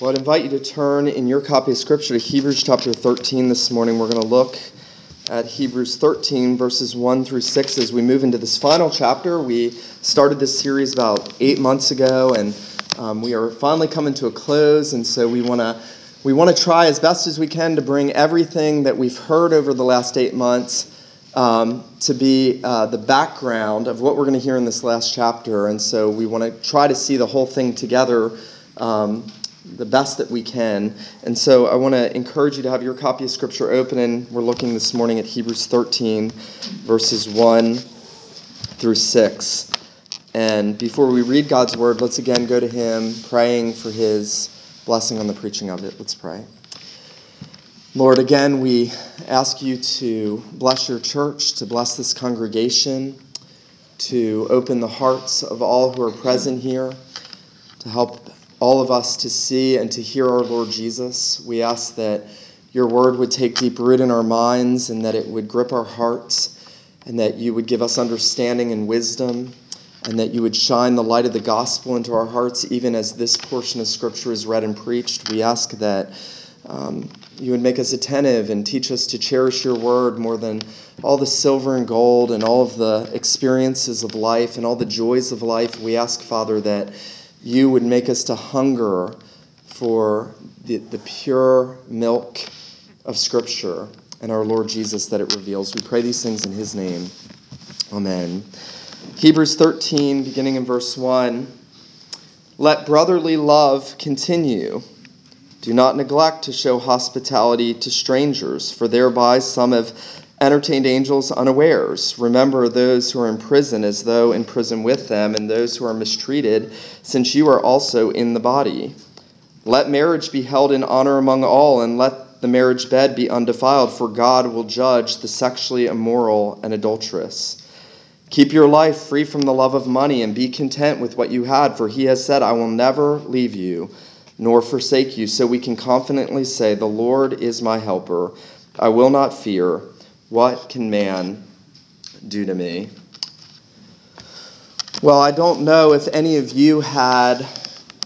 Well, I'd invite you to turn in your copy of Scripture to Hebrews chapter 13 this morning. We're going to look at Hebrews 13, verses 1 through 6, as we move into this final chapter. We started this series about eight months ago, and um, we are finally coming to a close, and so we want to. We want to try as best as we can to bring everything that we've heard over the last eight months um, to be uh, the background of what we're going to hear in this last chapter. And so we want to try to see the whole thing together um, the best that we can. And so I want to encourage you to have your copy of Scripture open, and we're looking this morning at Hebrews 13, verses 1 through 6. And before we read God's word, let's again go to Him, praying for His blessing on the preaching of it. Let's pray. Lord, again, we ask you to bless your church, to bless this congregation, to open the hearts of all who are present here, to help all of us to see and to hear our Lord Jesus. We ask that your word would take deep root in our minds and that it would grip our hearts and that you would give us understanding and wisdom and that you would shine the light of the gospel into our hearts even as this portion of scripture is read and preached. We ask that um, you would make us attentive and teach us to cherish your word more than all the silver and gold and all of the experiences of life and all the joys of life. We ask, Father, that you would make us to hunger for the, the pure milk of Scripture and our Lord Jesus that it reveals. We pray these things in His name. Amen. Hebrews 13, beginning in verse 1. Let brotherly love continue. Do not neglect to show hospitality to strangers, for thereby some have entertained angels unawares. Remember those who are in prison as though in prison with them, and those who are mistreated, since you are also in the body. Let marriage be held in honor among all, and let the marriage bed be undefiled, for God will judge the sexually immoral and adulterous. Keep your life free from the love of money, and be content with what you had, for he has said, I will never leave you nor forsake you. So we can confidently say, The Lord is my helper. I will not fear. What can man do to me? Well, I don't know if any of you had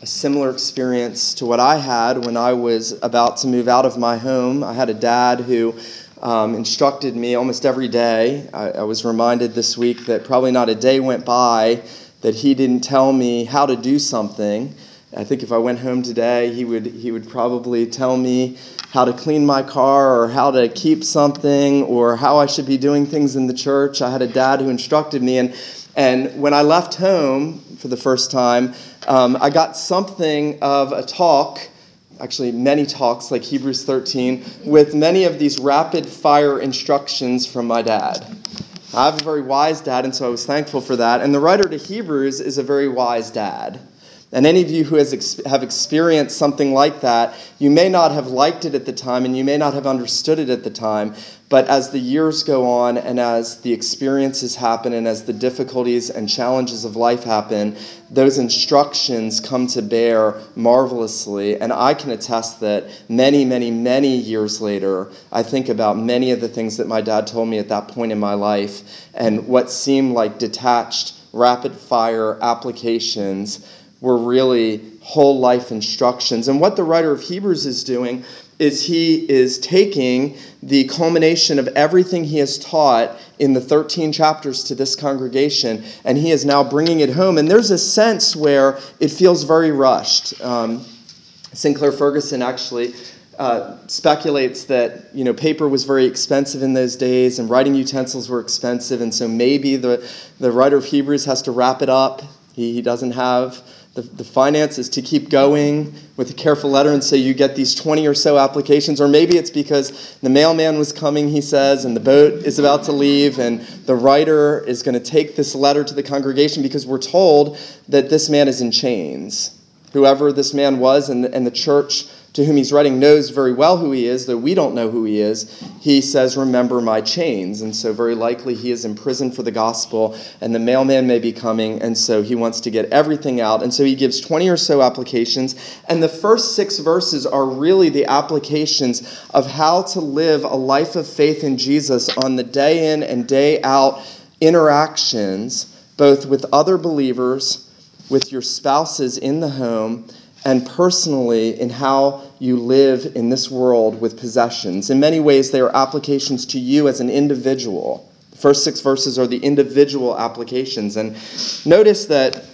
a similar experience to what I had when I was about to move out of my home. I had a dad who um, instructed me almost every day. I, I was reminded this week that probably not a day went by that he didn't tell me how to do something. I think if I went home today, he would he would probably tell me how to clean my car or how to keep something or how I should be doing things in the church. I had a dad who instructed me, and and when I left home for the first time, um, I got something of a talk. Actually, many talks like Hebrews 13 with many of these rapid fire instructions from my dad. I have a very wise dad, and so I was thankful for that. And the writer to Hebrews is a very wise dad. And any of you who has have experienced something like that, you may not have liked it at the time and you may not have understood it at the time, but as the years go on and as the experiences happen and as the difficulties and challenges of life happen, those instructions come to bear marvelously. And I can attest that many, many, many years later, I think about many of the things that my dad told me at that point in my life and what seemed like detached, rapid fire applications were really whole life instructions. And what the writer of Hebrews is doing is he is taking the culmination of everything he has taught in the 13 chapters to this congregation, and he is now bringing it home. And there's a sense where it feels very rushed. Um, Sinclair Ferguson actually uh, speculates that you know paper was very expensive in those days and writing utensils were expensive, and so maybe the the writer of Hebrews has to wrap it up. He, he doesn't have the, the finances to keep going with a careful letter and say you get these 20 or so applications. Or maybe it's because the mailman was coming he says and the boat is about to leave and the writer is going to take this letter to the congregation because we're told that this man is in chains. Whoever this man was and, and the church to whom he's writing knows very well who he is, though we don't know who he is, he says, Remember my chains. And so, very likely, he is in prison for the gospel, and the mailman may be coming, and so he wants to get everything out. And so, he gives 20 or so applications. And the first six verses are really the applications of how to live a life of faith in Jesus on the day in and day out interactions, both with other believers, with your spouses in the home and personally in how you live in this world with possessions. In many ways, they are applications to you as an individual. The first six verses are the individual applications. And notice that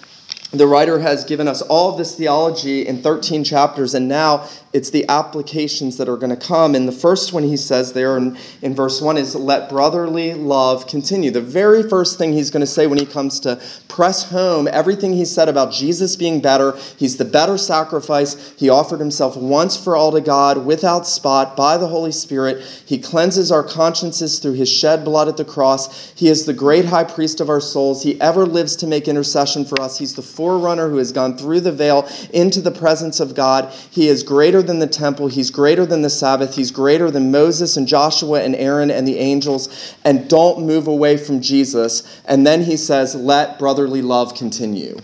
the writer has given us all of this theology in 13 chapters, and now it's the applications that are going to come. And the first one he says there in, in verse 1 is, Let brotherly love continue. The very first thing he's going to say when he comes to press home everything he said about Jesus being better, he's the better sacrifice. He offered himself once for all to God without spot by the Holy Spirit. He cleanses our consciences through his shed blood at the cross. He is the great high priest of our souls. He ever lives to make intercession for us. He's the forerunner who has gone through the veil into the presence of God. He is greater than the temple, he's greater than the Sabbath, he's greater than Moses and Joshua and Aaron and the angels. And don't move away from Jesus. And then he says, let brotherly love continue.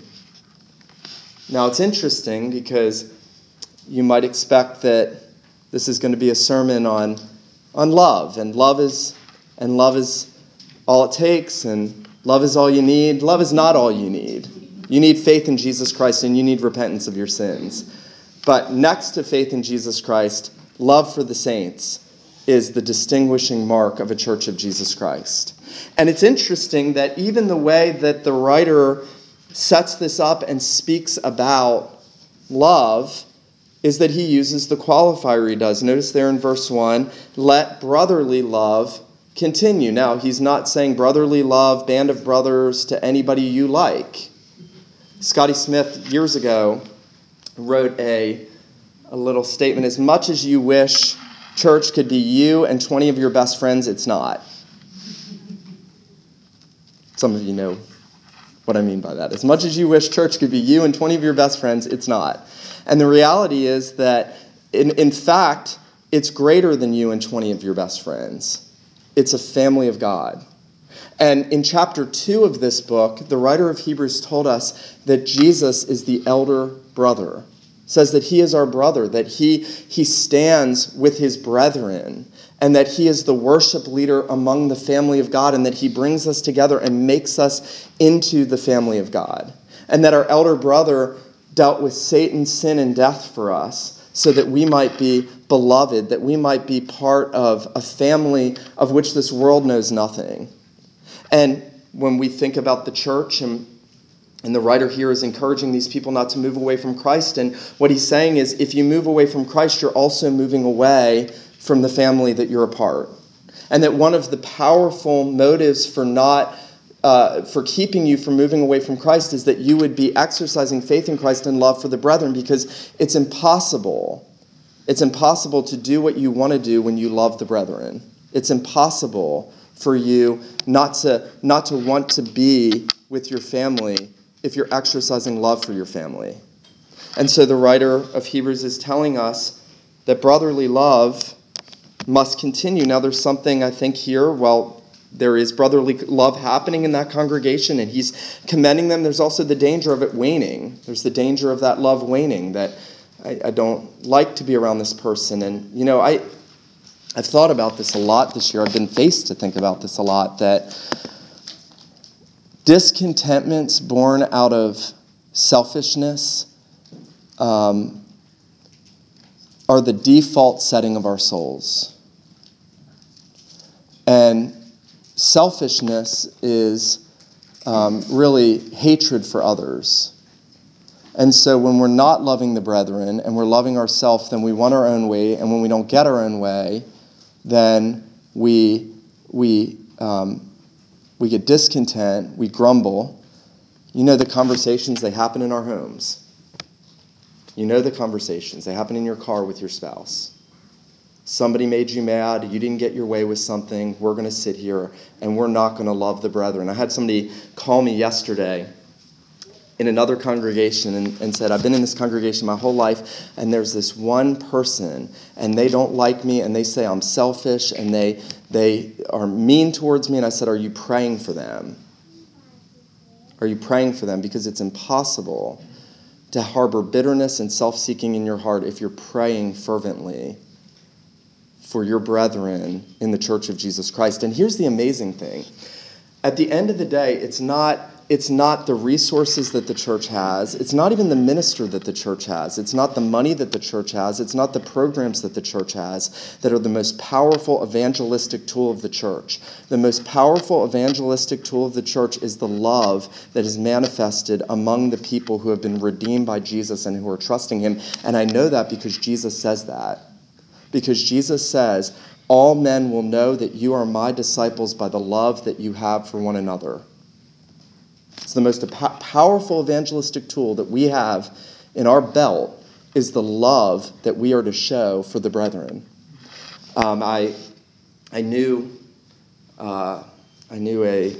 Now it's interesting because you might expect that this is going to be a sermon on on love and love is and love is all it takes and love is all you need love is not all you need you need faith in Jesus Christ and you need repentance of your sins. But next to faith in Jesus Christ, love for the saints is the distinguishing mark of a church of Jesus Christ. And it's interesting that even the way that the writer sets this up and speaks about love is that he uses the qualifier he does. Notice there in verse 1 let brotherly love continue. Now, he's not saying brotherly love, band of brothers to anybody you like. Scotty Smith, years ago, wrote a, a little statement As much as you wish church could be you and 20 of your best friends, it's not. Some of you know what I mean by that. As much as you wish church could be you and 20 of your best friends, it's not. And the reality is that, in, in fact, it's greater than you and 20 of your best friends. It's a family of God. And in chapter 2 of this book, the writer of Hebrews told us that Jesus is the elder brother. Says that he is our brother, that he, he stands with his brethren, and that he is the worship leader among the family of God, and that he brings us together and makes us into the family of God. And that our elder brother dealt with Satan, sin, and death for us so that we might be beloved, that we might be part of a family of which this world knows nothing. And when we think about the church, and, and the writer here is encouraging these people not to move away from Christ. And what he's saying is if you move away from Christ, you're also moving away from the family that you're a part. And that one of the powerful motives for not uh, for keeping you from moving away from Christ is that you would be exercising faith in Christ and love for the brethren because it's impossible. It's impossible to do what you want to do when you love the brethren. It's impossible for you not to, not to want to be with your family if you're exercising love for your family. And so the writer of Hebrews is telling us that brotherly love must continue. Now, there's something I think here, well, there is brotherly love happening in that congregation, and he's commending them. There's also the danger of it waning. There's the danger of that love waning, that I, I don't like to be around this person. And, you know, I, I've thought about this a lot this year. I've been faced to think about this a lot that discontentments born out of selfishness um, are the default setting of our souls. And selfishness is um, really hatred for others. And so when we're not loving the brethren and we're loving ourselves, then we want our own way. And when we don't get our own way, then we, we, um, we get discontent, we grumble. You know the conversations, they happen in our homes. You know the conversations, they happen in your car with your spouse. Somebody made you mad, you didn't get your way with something, we're going to sit here and we're not going to love the brethren. I had somebody call me yesterday in another congregation and, and, said, I've been in this congregation my whole life, and there's this one person, and they don't like me, and they say I'm selfish, and they, they are mean towards me. And I said, Are you praying for them? Are you praying for them? Because it's impossible to harbor bitterness and self seeking in your heart if you're praying fervently for your brethren in the church of Jesus Christ. And here's the amazing thing at the end of the day, it's not it's not the resources that the church has. It's not even the minister that the church has. It's not the money that the church has. It's not the programs that the church has that are the most powerful evangelistic tool of the church. The most powerful evangelistic tool of the church is the love that is manifested among the people who have been redeemed by Jesus and who are trusting him. And I know that because Jesus says that. Because Jesus says, All men will know that you are my disciples by the love that you have for one another. It's the most powerful evangelistic tool that we have in our belt is the love that we are to show for the brethren. Um, I, I knew, uh, I knew a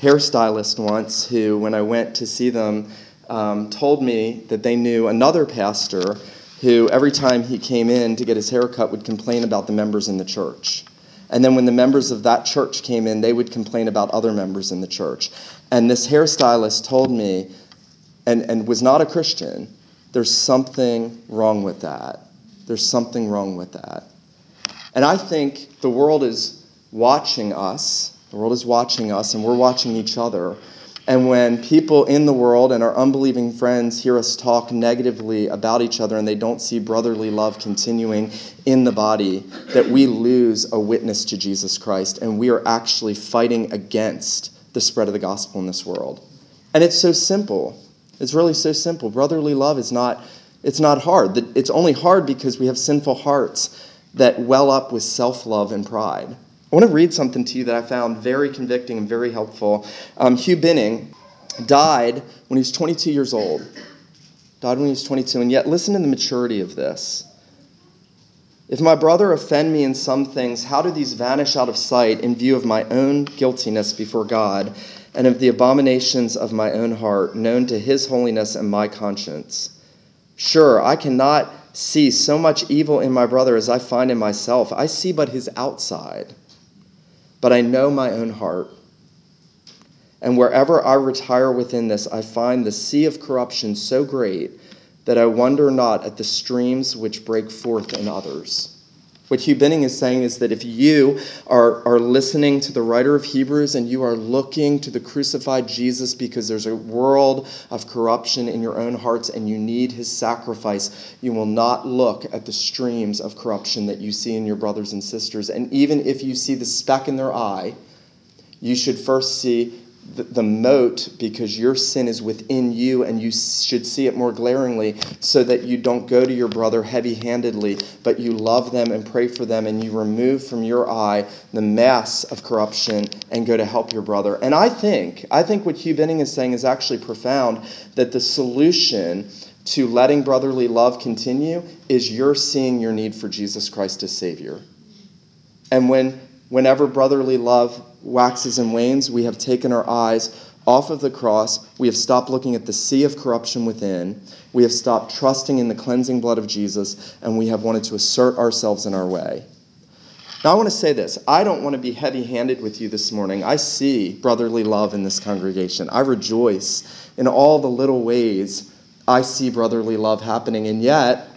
hairstylist once who, when I went to see them, um, told me that they knew another pastor who, every time he came in to get his haircut, would complain about the members in the church. And then when the members of that church came in, they would complain about other members in the church. And this hairstylist told me, and, and was not a Christian, there's something wrong with that. There's something wrong with that. And I think the world is watching us. The world is watching us, and we're watching each other. And when people in the world and our unbelieving friends hear us talk negatively about each other and they don't see brotherly love continuing in the body, that we lose a witness to Jesus Christ and we are actually fighting against the spread of the gospel in this world. And it's so simple. It's really so simple. Brotherly love is not it's not hard. It's only hard because we have sinful hearts that well up with self-love and pride. I want to read something to you that I found very convicting and very helpful. Um, Hugh Binning died when he was 22 years old. Died when he was 22, and yet listen to the maturity of this. If my brother offend me in some things, how do these vanish out of sight in view of my own guiltiness before God and of the abominations of my own heart, known to his holiness and my conscience? Sure, I cannot see so much evil in my brother as I find in myself. I see but his outside, but I know my own heart. And wherever I retire within this, I find the sea of corruption so great that I wonder not at the streams which break forth in others. What Hugh Binning is saying is that if you are, are listening to the writer of Hebrews and you are looking to the crucified Jesus because there's a world of corruption in your own hearts and you need his sacrifice, you will not look at the streams of corruption that you see in your brothers and sisters. And even if you see the speck in their eye, you should first see the, mote because your sin is within you and you should see it more glaringly so that you don't go to your brother heavy handedly, but you love them and pray for them and you remove from your eye the mass of corruption and go to help your brother. And I think, I think what Hugh Binning is saying is actually profound that the solution to letting brotherly love continue is you're seeing your need for Jesus Christ as Savior. And when whenever brotherly love waxes and wanes, we have taken our eyes off of the cross. We have stopped looking at the sea of corruption within. We have stopped trusting in the cleansing blood of Jesus, and we have wanted to assert ourselves in our way. Now, I want to say this. I don't want to be heavy handed with you this morning. I see brotherly love in this congregation. I rejoice in all the little ways I see brotherly love happening, and yet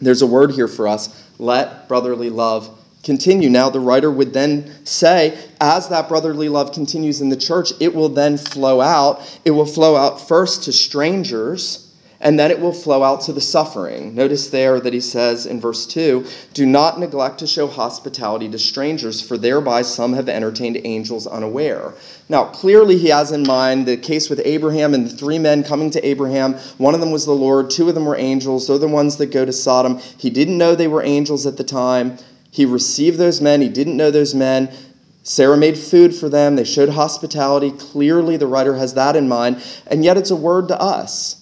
there's a word here for us let brotherly love continue. Now, the writer would then say, as that brotherly love continues in the church, it will then flow out. It will flow out first to strangers, and then it will flow out to the suffering. Notice there that he says in verse 2 Do not neglect to show hospitality to strangers, for thereby some have entertained angels unaware. Now, clearly, he has in mind the case with Abraham and the three men coming to Abraham. One of them was the Lord, two of them were angels. They're the ones that go to Sodom. He didn't know they were angels at the time. He received those men. He didn't know those men. Sarah made food for them. They showed hospitality. Clearly, the writer has that in mind. And yet, it's a word to us.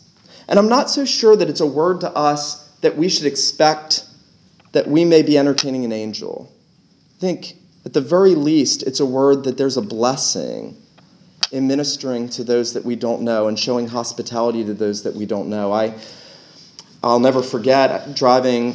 And I'm not so sure that it's a word to us that we should expect that we may be entertaining an angel. I think, at the very least, it's a word that there's a blessing in ministering to those that we don't know and showing hospitality to those that we don't know. I, I'll never forget driving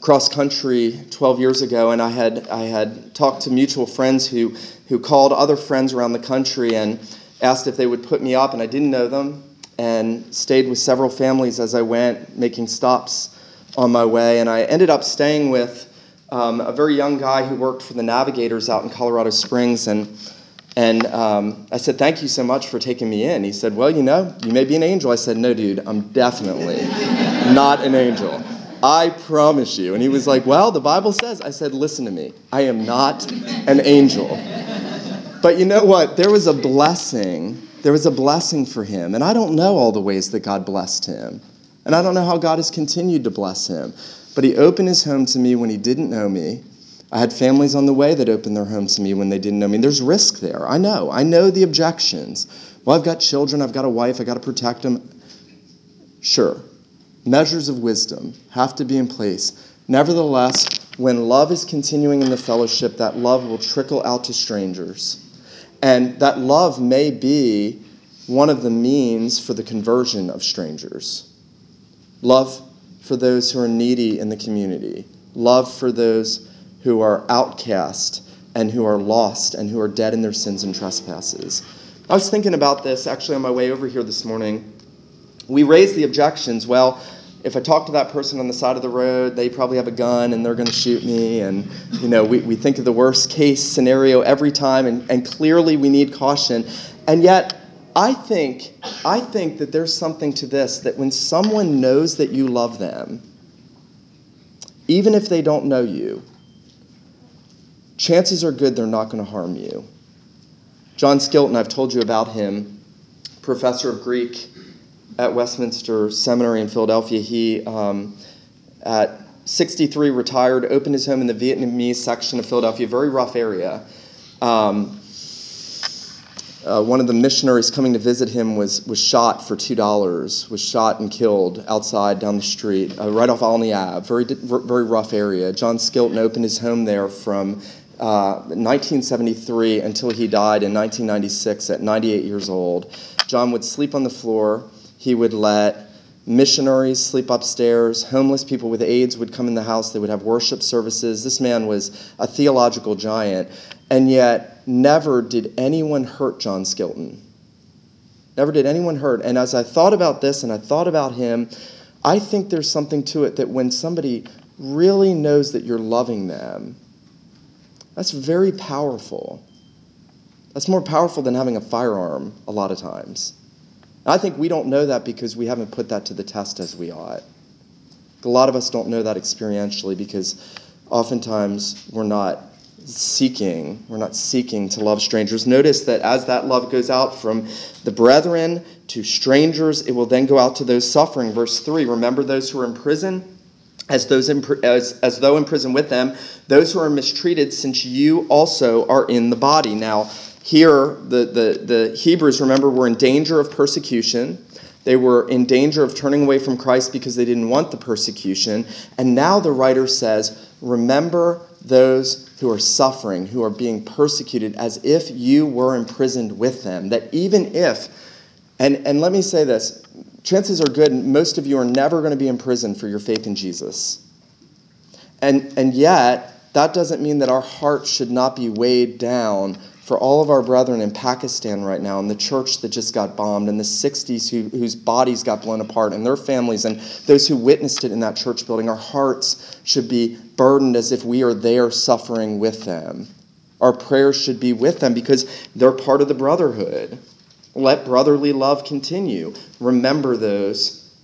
cross country 12 years ago, and I had I had talked to mutual friends who who called other friends around the country and asked if they would put me up, and I didn't know them, and stayed with several families as I went, making stops on my way, and I ended up staying with um, a very young guy who worked for the Navigators out in Colorado Springs, and And um, I said, Thank you so much for taking me in. He said, Well, you know, you may be an angel. I said, No, dude, I'm definitely not an angel. I promise you. And he was like, Well, the Bible says. I said, Listen to me. I am not an angel. But you know what? There was a blessing. There was a blessing for him. And I don't know all the ways that God blessed him. And I don't know how God has continued to bless him. But he opened his home to me when he didn't know me. I had families on the way that opened their home to me when they didn't know me. There's risk there. I know. I know the objections. Well, I've got children, I've got a wife, I've got to protect them. Sure. Measures of wisdom have to be in place. Nevertheless, when love is continuing in the fellowship, that love will trickle out to strangers. And that love may be one of the means for the conversion of strangers. Love for those who are needy in the community. Love for those who are outcast and who are lost and who are dead in their sins and trespasses. I was thinking about this actually on my way over here this morning. We raised the objections well, if I talk to that person on the side of the road, they probably have a gun and they're going to shoot me. And, you know, we, think of the worst case scenario every time, and, and clearly we need caution. And yet, I think, I think that there's something to this that when someone knows that you love them, even if they don't know you, chances are good they're not going to harm you. John Skilton, I've told you about him, professor of Greek at Westminster Seminary in Philadelphia. He, um, at 63, retired, opened his home in the Vietnamese section of Philadelphia, very rough area. Um, uh, one of the missionaries coming to visit him was, was shot for $2, was shot and killed outside down the street, uh, right off Olney Ave, very, very rough area. John Skilton opened his home there from 1973 uh, until he died in 1996 at 98 years old. John would sleep on the floor. He would let missionaries sleep upstairs. Homeless people with AIDS would come in the house. They would have worship services. This man was a theological giant. And yet, never did anyone hurt John Skilton. Never did anyone hurt. And as I thought about this and I thought about him, I think there's something to it that when somebody really knows that you're loving them, that's very powerful. That's more powerful than having a firearm a lot of times. I think we don't know that because we haven't put that to the test as we ought. A lot of us don't know that experientially because oftentimes we're not seeking we're not seeking to love strangers notice that as that love goes out from the brethren to strangers it will then go out to those suffering verse 3 remember those who are in prison as those in, as, as though in prison with them, those who are mistreated, since you also are in the body. Now, here, the, the, the Hebrews, remember, were in danger of persecution. They were in danger of turning away from Christ because they didn't want the persecution. And now the writer says, Remember those who are suffering, who are being persecuted, as if you were imprisoned with them. That even if, and, and let me say this chances are good most of you are never going to be imprisoned for your faith in Jesus. And, and yet, that doesn't mean that our hearts should not be weighed down for all of our brethren in Pakistan right now, and the church that just got bombed, and the 60s who, whose bodies got blown apart, and their families, and those who witnessed it in that church building. Our hearts should be burdened as if we are there suffering with them. Our prayers should be with them because they're part of the brotherhood. Let brotherly love continue. Remember those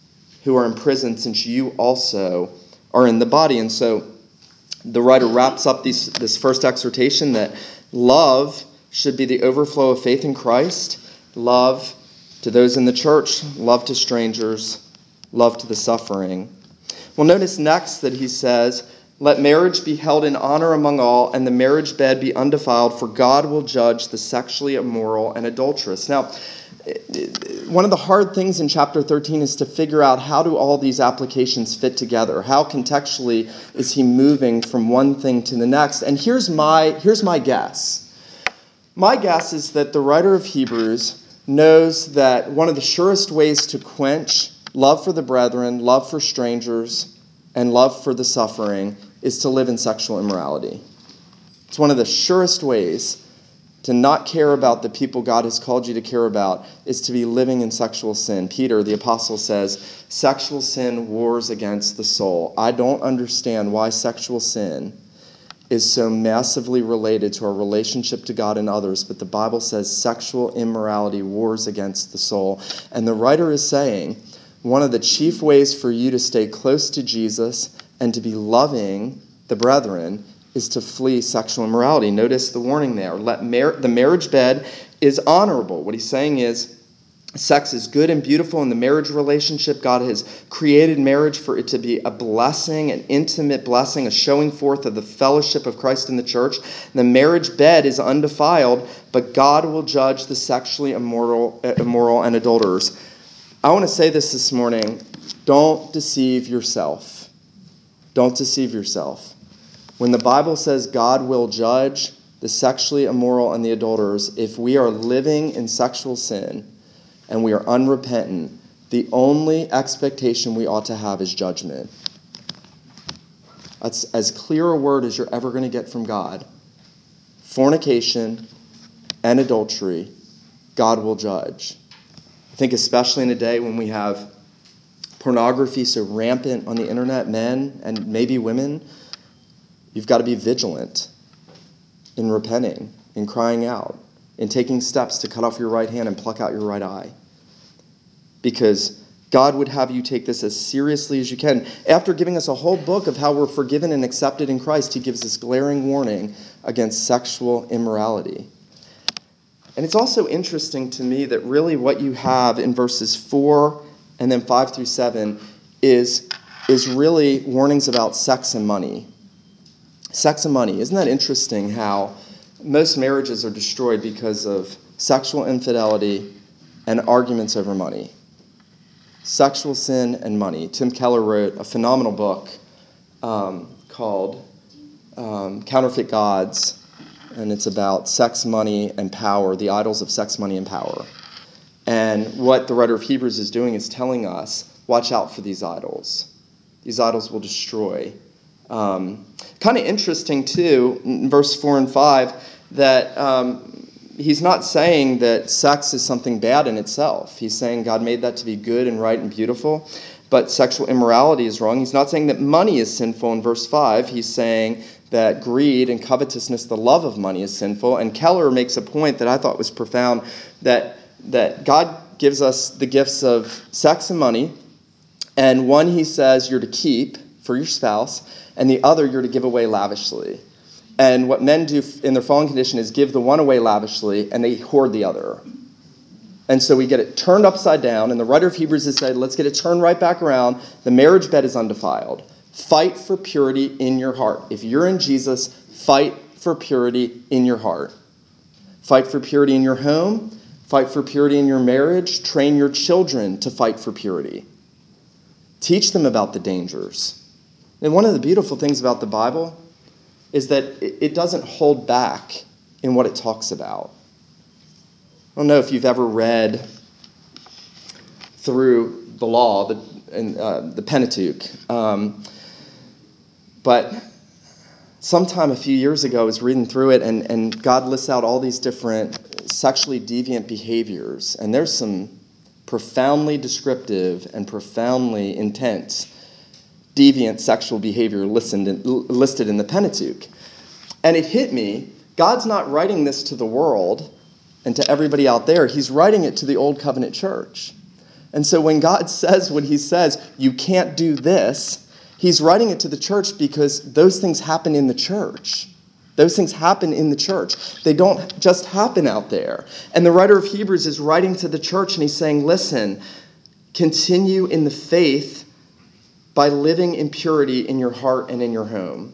who are in prison, since you also are in the body. And so the writer wraps up these, this first exhortation that love should be the overflow of faith in Christ, love to those in the church, love to strangers, love to the suffering. Well, notice next that he says, let marriage be held in honor among all, and the marriage bed be undefiled, for God will judge the sexually immoral and adulterous. Now, one of the hard things in chapter 13 is to figure out how do all these applications fit together how contextually is he moving from one thing to the next and here's my here's my guess my guess is that the writer of hebrews knows that one of the surest ways to quench love for the brethren love for strangers and love for the suffering is to live in sexual immorality. It's one of the surest ways to not care about the people God has called you to care about is to be living in sexual sin. Peter, the apostle, says, Sexual sin wars against the soul. I don't understand why sexual sin is so massively related to our relationship to God and others, but the Bible says sexual immorality wars against the soul. And the writer is saying one of the chief ways for you to stay close to Jesus and to be loving the brethren is to flee sexual immorality. Notice the warning there. Let mar- the marriage bed is honorable. What he's saying is Sex is good and beautiful in the marriage relationship. God has created marriage for it to be a blessing, an intimate blessing, a showing forth of the fellowship of Christ in the church. The marriage bed is undefiled, but God will judge the sexually immoral, uh, immoral and adulterers. I want to say this this morning don't deceive yourself. Don't deceive yourself. When the Bible says God will judge the sexually immoral and the adulterers, if we are living in sexual sin, and we are unrepentant, the only expectation we ought to have is judgment. That's as clear a word as you're ever going to get from God. Fornication and adultery, God will judge. I think, especially in a day when we have pornography so rampant on the internet, men and maybe women, you've got to be vigilant in repenting, in crying out in taking steps to cut off your right hand and pluck out your right eye. Because God would have you take this as seriously as you can. After giving us a whole book of how we're forgiven and accepted in Christ, he gives this glaring warning against sexual immorality. And it's also interesting to me that really what you have in verses 4 and then 5 through 7 is, is really warnings about sex and money. Sex and money. Isn't that interesting how most marriages are destroyed because of sexual infidelity and arguments over money. Sexual sin and money. Tim Keller wrote a phenomenal book um, called um, Counterfeit Gods, and it's about sex, money, and power, the idols of sex, money, and power. And what the writer of Hebrews is doing is telling us watch out for these idols. These idols will destroy. Um, kind of interesting, too, in verse 4 and 5, that um, he's not saying that sex is something bad in itself. He's saying God made that to be good and right and beautiful, but sexual immorality is wrong. He's not saying that money is sinful in verse 5. He's saying that greed and covetousness, the love of money, is sinful. And Keller makes a point that I thought was profound that, that God gives us the gifts of sex and money, and one he says you're to keep for your spouse, and the other you're to give away lavishly. And what men do in their fallen condition is give the one away lavishly and they hoard the other. And so we get it turned upside down, and the writer of Hebrews has said, let's get it turned right back around. The marriage bed is undefiled. Fight for purity in your heart. If you're in Jesus, fight for purity in your heart. Fight for purity in your home. Fight for purity in your marriage. Train your children to fight for purity. Teach them about the dangers. And one of the beautiful things about the Bible is that it doesn't hold back in what it talks about. I don't know if you've ever read through the law, the, and, uh, the Pentateuch, um, but sometime a few years ago I was reading through it, and, and God lists out all these different sexually deviant behaviors, and there's some profoundly descriptive and profoundly intense deviant sexual behavior listed in, listed in the Pentateuch. And it hit me God's not writing this to the world and to everybody out there, He's writing it to the Old Covenant church. And so when God says what He says, you can't do this, He's writing it to the church because those things happen in the church. Those things happen in the church. They don't just happen out there. And the writer of Hebrews is writing to the church and he's saying, listen, continue in the faith by living in purity in your heart and in your home.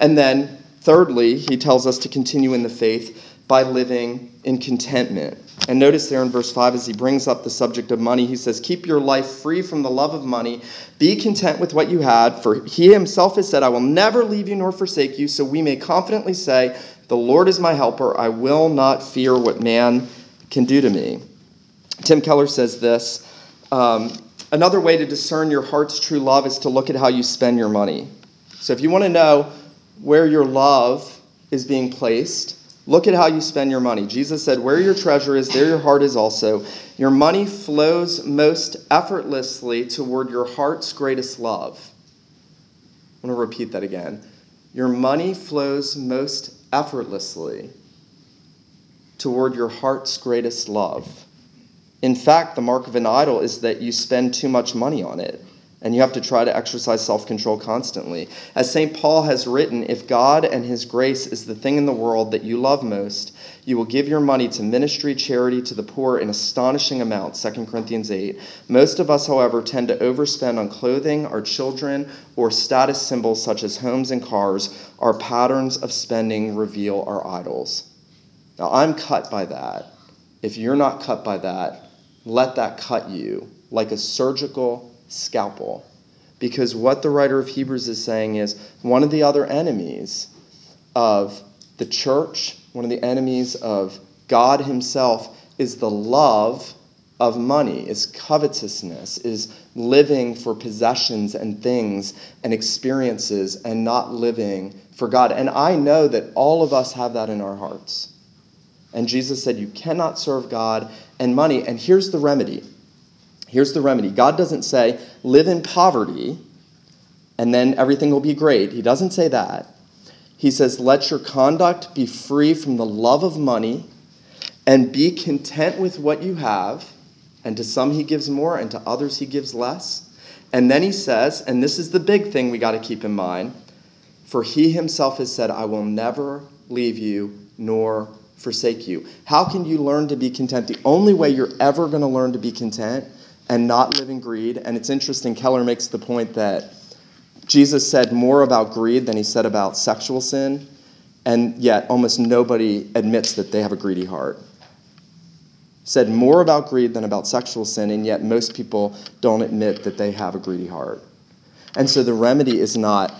And then, thirdly, he tells us to continue in the faith by living in contentment. And notice there in verse 5, as he brings up the subject of money, he says, Keep your life free from the love of money. Be content with what you had, for he himself has said, I will never leave you nor forsake you. So we may confidently say, The Lord is my helper. I will not fear what man can do to me. Tim Keller says this um, Another way to discern your heart's true love is to look at how you spend your money. So if you want to know where your love is being placed, look at how you spend your money. Jesus said, Where your treasure is, there your heart is also. Your money flows most effortlessly toward your heart's greatest love. I want to repeat that again. your money flows most effortlessly toward your heart's greatest love. In fact, the mark of an idol is that you spend too much money on it, and you have to try to exercise self control constantly. As St. Paul has written, if God and His grace is the thing in the world that you love most, you will give your money to ministry, charity, to the poor in astonishing amounts. 2 Corinthians 8. Most of us, however, tend to overspend on clothing, our children, or status symbols such as homes and cars. Our patterns of spending reveal our idols. Now, I'm cut by that. If you're not cut by that, let that cut you like a surgical scalpel. Because what the writer of Hebrews is saying is one of the other enemies of the church, one of the enemies of God Himself, is the love of money, is covetousness, is living for possessions and things and experiences and not living for God. And I know that all of us have that in our hearts. And Jesus said, You cannot serve God and money. And here's the remedy. Here's the remedy. God doesn't say, Live in poverty and then everything will be great. He doesn't say that. He says, Let your conduct be free from the love of money and be content with what you have. And to some he gives more, and to others he gives less. And then he says, and this is the big thing we got to keep in mind for he himself has said, I will never leave you nor forsake you. How can you learn to be content? The only way you're ever going to learn to be content and not live in greed, and it's interesting, Keller makes the point that Jesus said more about greed than he said about sexual sin, and yet almost nobody admits that they have a greedy heart. Said more about greed than about sexual sin, and yet most people don't admit that they have a greedy heart. And so the remedy is not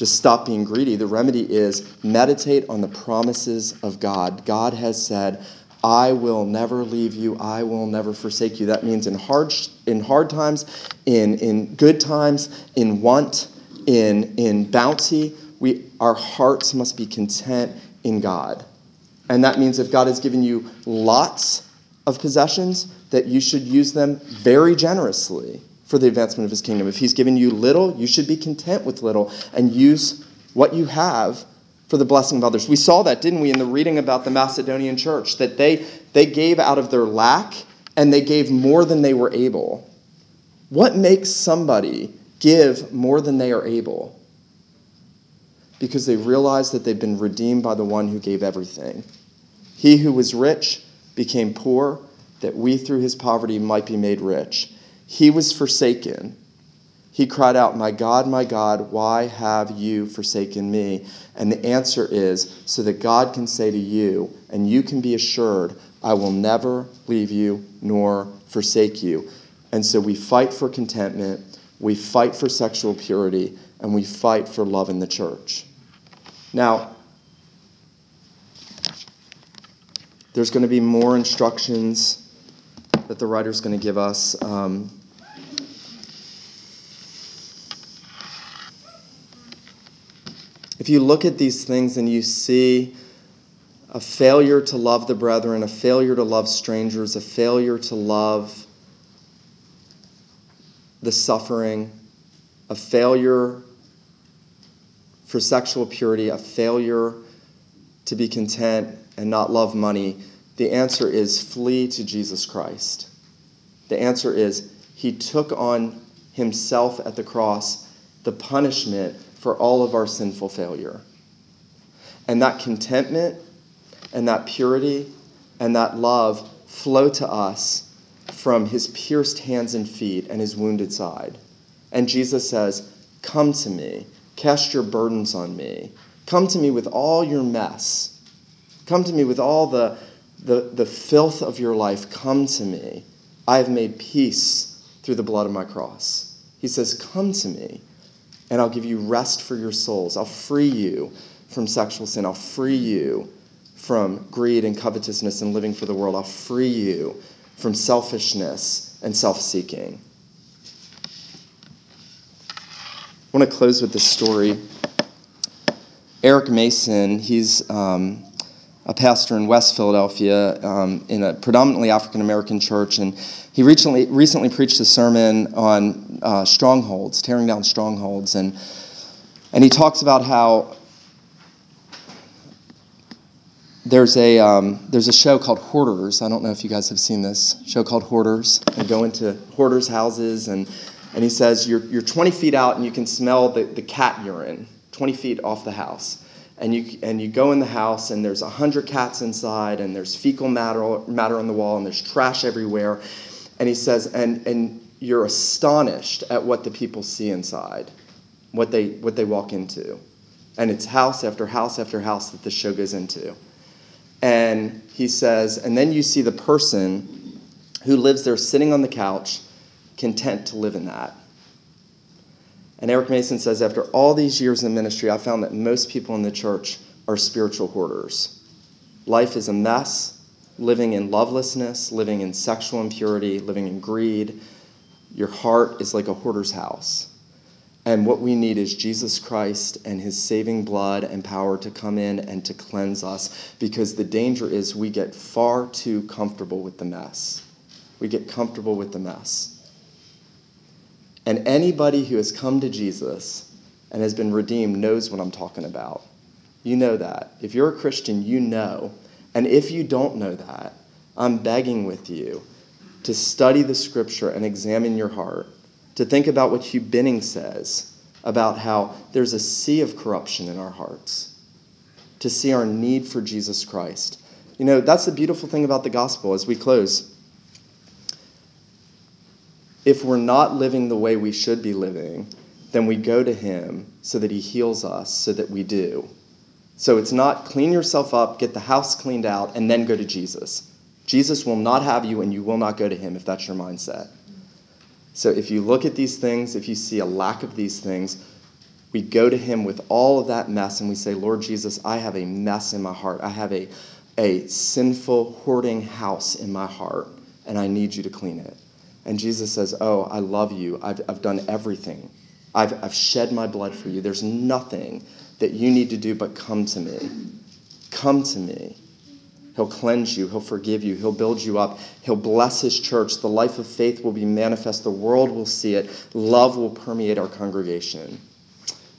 just stop being greedy. The remedy is meditate on the promises of God. God has said, I will never leave you. I will never forsake you. That means in hard, in hard times, in, in good times, in want, in, in bounty, we, our hearts must be content in God. And that means if God has given you lots of possessions, that you should use them very generously for the advancement of his kingdom. If he's given you little, you should be content with little and use what you have for the blessing of others. We saw that, didn't we, in the reading about the Macedonian church, that they, they gave out of their lack and they gave more than they were able. What makes somebody give more than they are able? Because they realize that they've been redeemed by the one who gave everything. He who was rich became poor, that we through his poverty might be made rich. He was forsaken. He cried out, My God, my God, why have you forsaken me? And the answer is so that God can say to you, and you can be assured, I will never leave you nor forsake you. And so we fight for contentment, we fight for sexual purity, and we fight for love in the church. Now, there's going to be more instructions that the writer's going to give us. Um, you look at these things and you see a failure to love the brethren, a failure to love strangers, a failure to love the suffering, a failure for sexual purity, a failure to be content and not love money, the answer is flee to Jesus Christ. The answer is he took on himself at the cross the punishment for all of our sinful failure. And that contentment and that purity and that love flow to us from his pierced hands and feet and his wounded side. And Jesus says, Come to me, cast your burdens on me. Come to me with all your mess. Come to me with all the, the, the filth of your life. Come to me. I have made peace through the blood of my cross. He says, Come to me and I'll give you rest for your souls. I'll free you from sexual sin. I'll free you from greed and covetousness and living for the world. I'll free you from selfishness and self seeking. I want to close with this story. Eric Mason, he's um, a pastor in West Philadelphia um, in a predominantly African American church, and he recently recently preached a sermon on uh, strongholds, tearing down strongholds, and and he talks about how there's a um, there's a show called Hoarders. I don't know if you guys have seen this show called Hoarders. And go into hoarders' houses, and and he says you're you're 20 feet out, and you can smell the, the cat urine 20 feet off the house. And you and you go in the house and there's a hundred cats inside and there's fecal matter matter on the wall and there's trash everywhere. And he says and and you're astonished at what the people see inside, what they what they walk into. And it's house after house after house that the show goes into. And he says, and then you see the person who lives there sitting on the couch, content to live in that. And Eric Mason says, after all these years in ministry, I found that most people in the church are spiritual hoarders. Life is a mess, living in lovelessness, living in sexual impurity, living in greed. Your heart is like a hoarder's house. And what we need is Jesus Christ and his saving blood and power to come in and to cleanse us because the danger is we get far too comfortable with the mess. We get comfortable with the mess. And anybody who has come to Jesus and has been redeemed knows what I'm talking about. You know that. If you're a Christian, you know. And if you don't know that, I'm begging with you to study the scripture and examine your heart to think about what Hugh Binning says about how there's a sea of corruption in our hearts, to see our need for Jesus Christ. You know, that's the beautiful thing about the gospel as we close. If we're not living the way we should be living, then we go to Him so that He heals us so that we do. So it's not clean yourself up, get the house cleaned out, and then go to Jesus. Jesus will not have you, and you will not go to Him if that's your mindset. So if you look at these things, if you see a lack of these things, we go to him with all of that mess and we say, Lord Jesus, I have a mess in my heart. I have a, a sinful, hoarding house in my heart, and I need you to clean it. And Jesus says, Oh, I love you. I've, I've done everything. I've, I've shed my blood for you. There's nothing that you need to do but come to me. Come to me. He'll cleanse you. He'll forgive you. He'll build you up. He'll bless His church. The life of faith will be manifest. The world will see it. Love will permeate our congregation.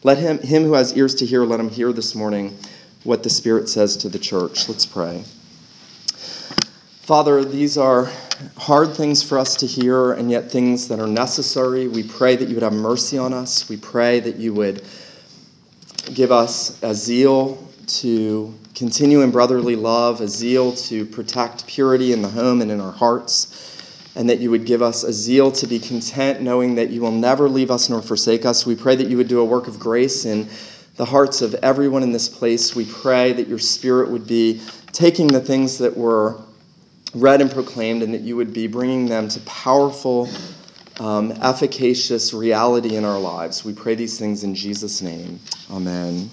Let him, him who has ears to hear, let him hear this morning what the Spirit says to the church. Let's pray. Father, these are hard things for us to hear, and yet things that are necessary. We pray that you would have mercy on us. We pray that you would give us a zeal to continue in brotherly love, a zeal to protect purity in the home and in our hearts, and that you would give us a zeal to be content, knowing that you will never leave us nor forsake us. We pray that you would do a work of grace in the hearts of everyone in this place. We pray that your Spirit would be taking the things that were read and proclaimed and that you would be bringing them to powerful, um, efficacious reality in our lives. We pray these things in Jesus' name. Amen.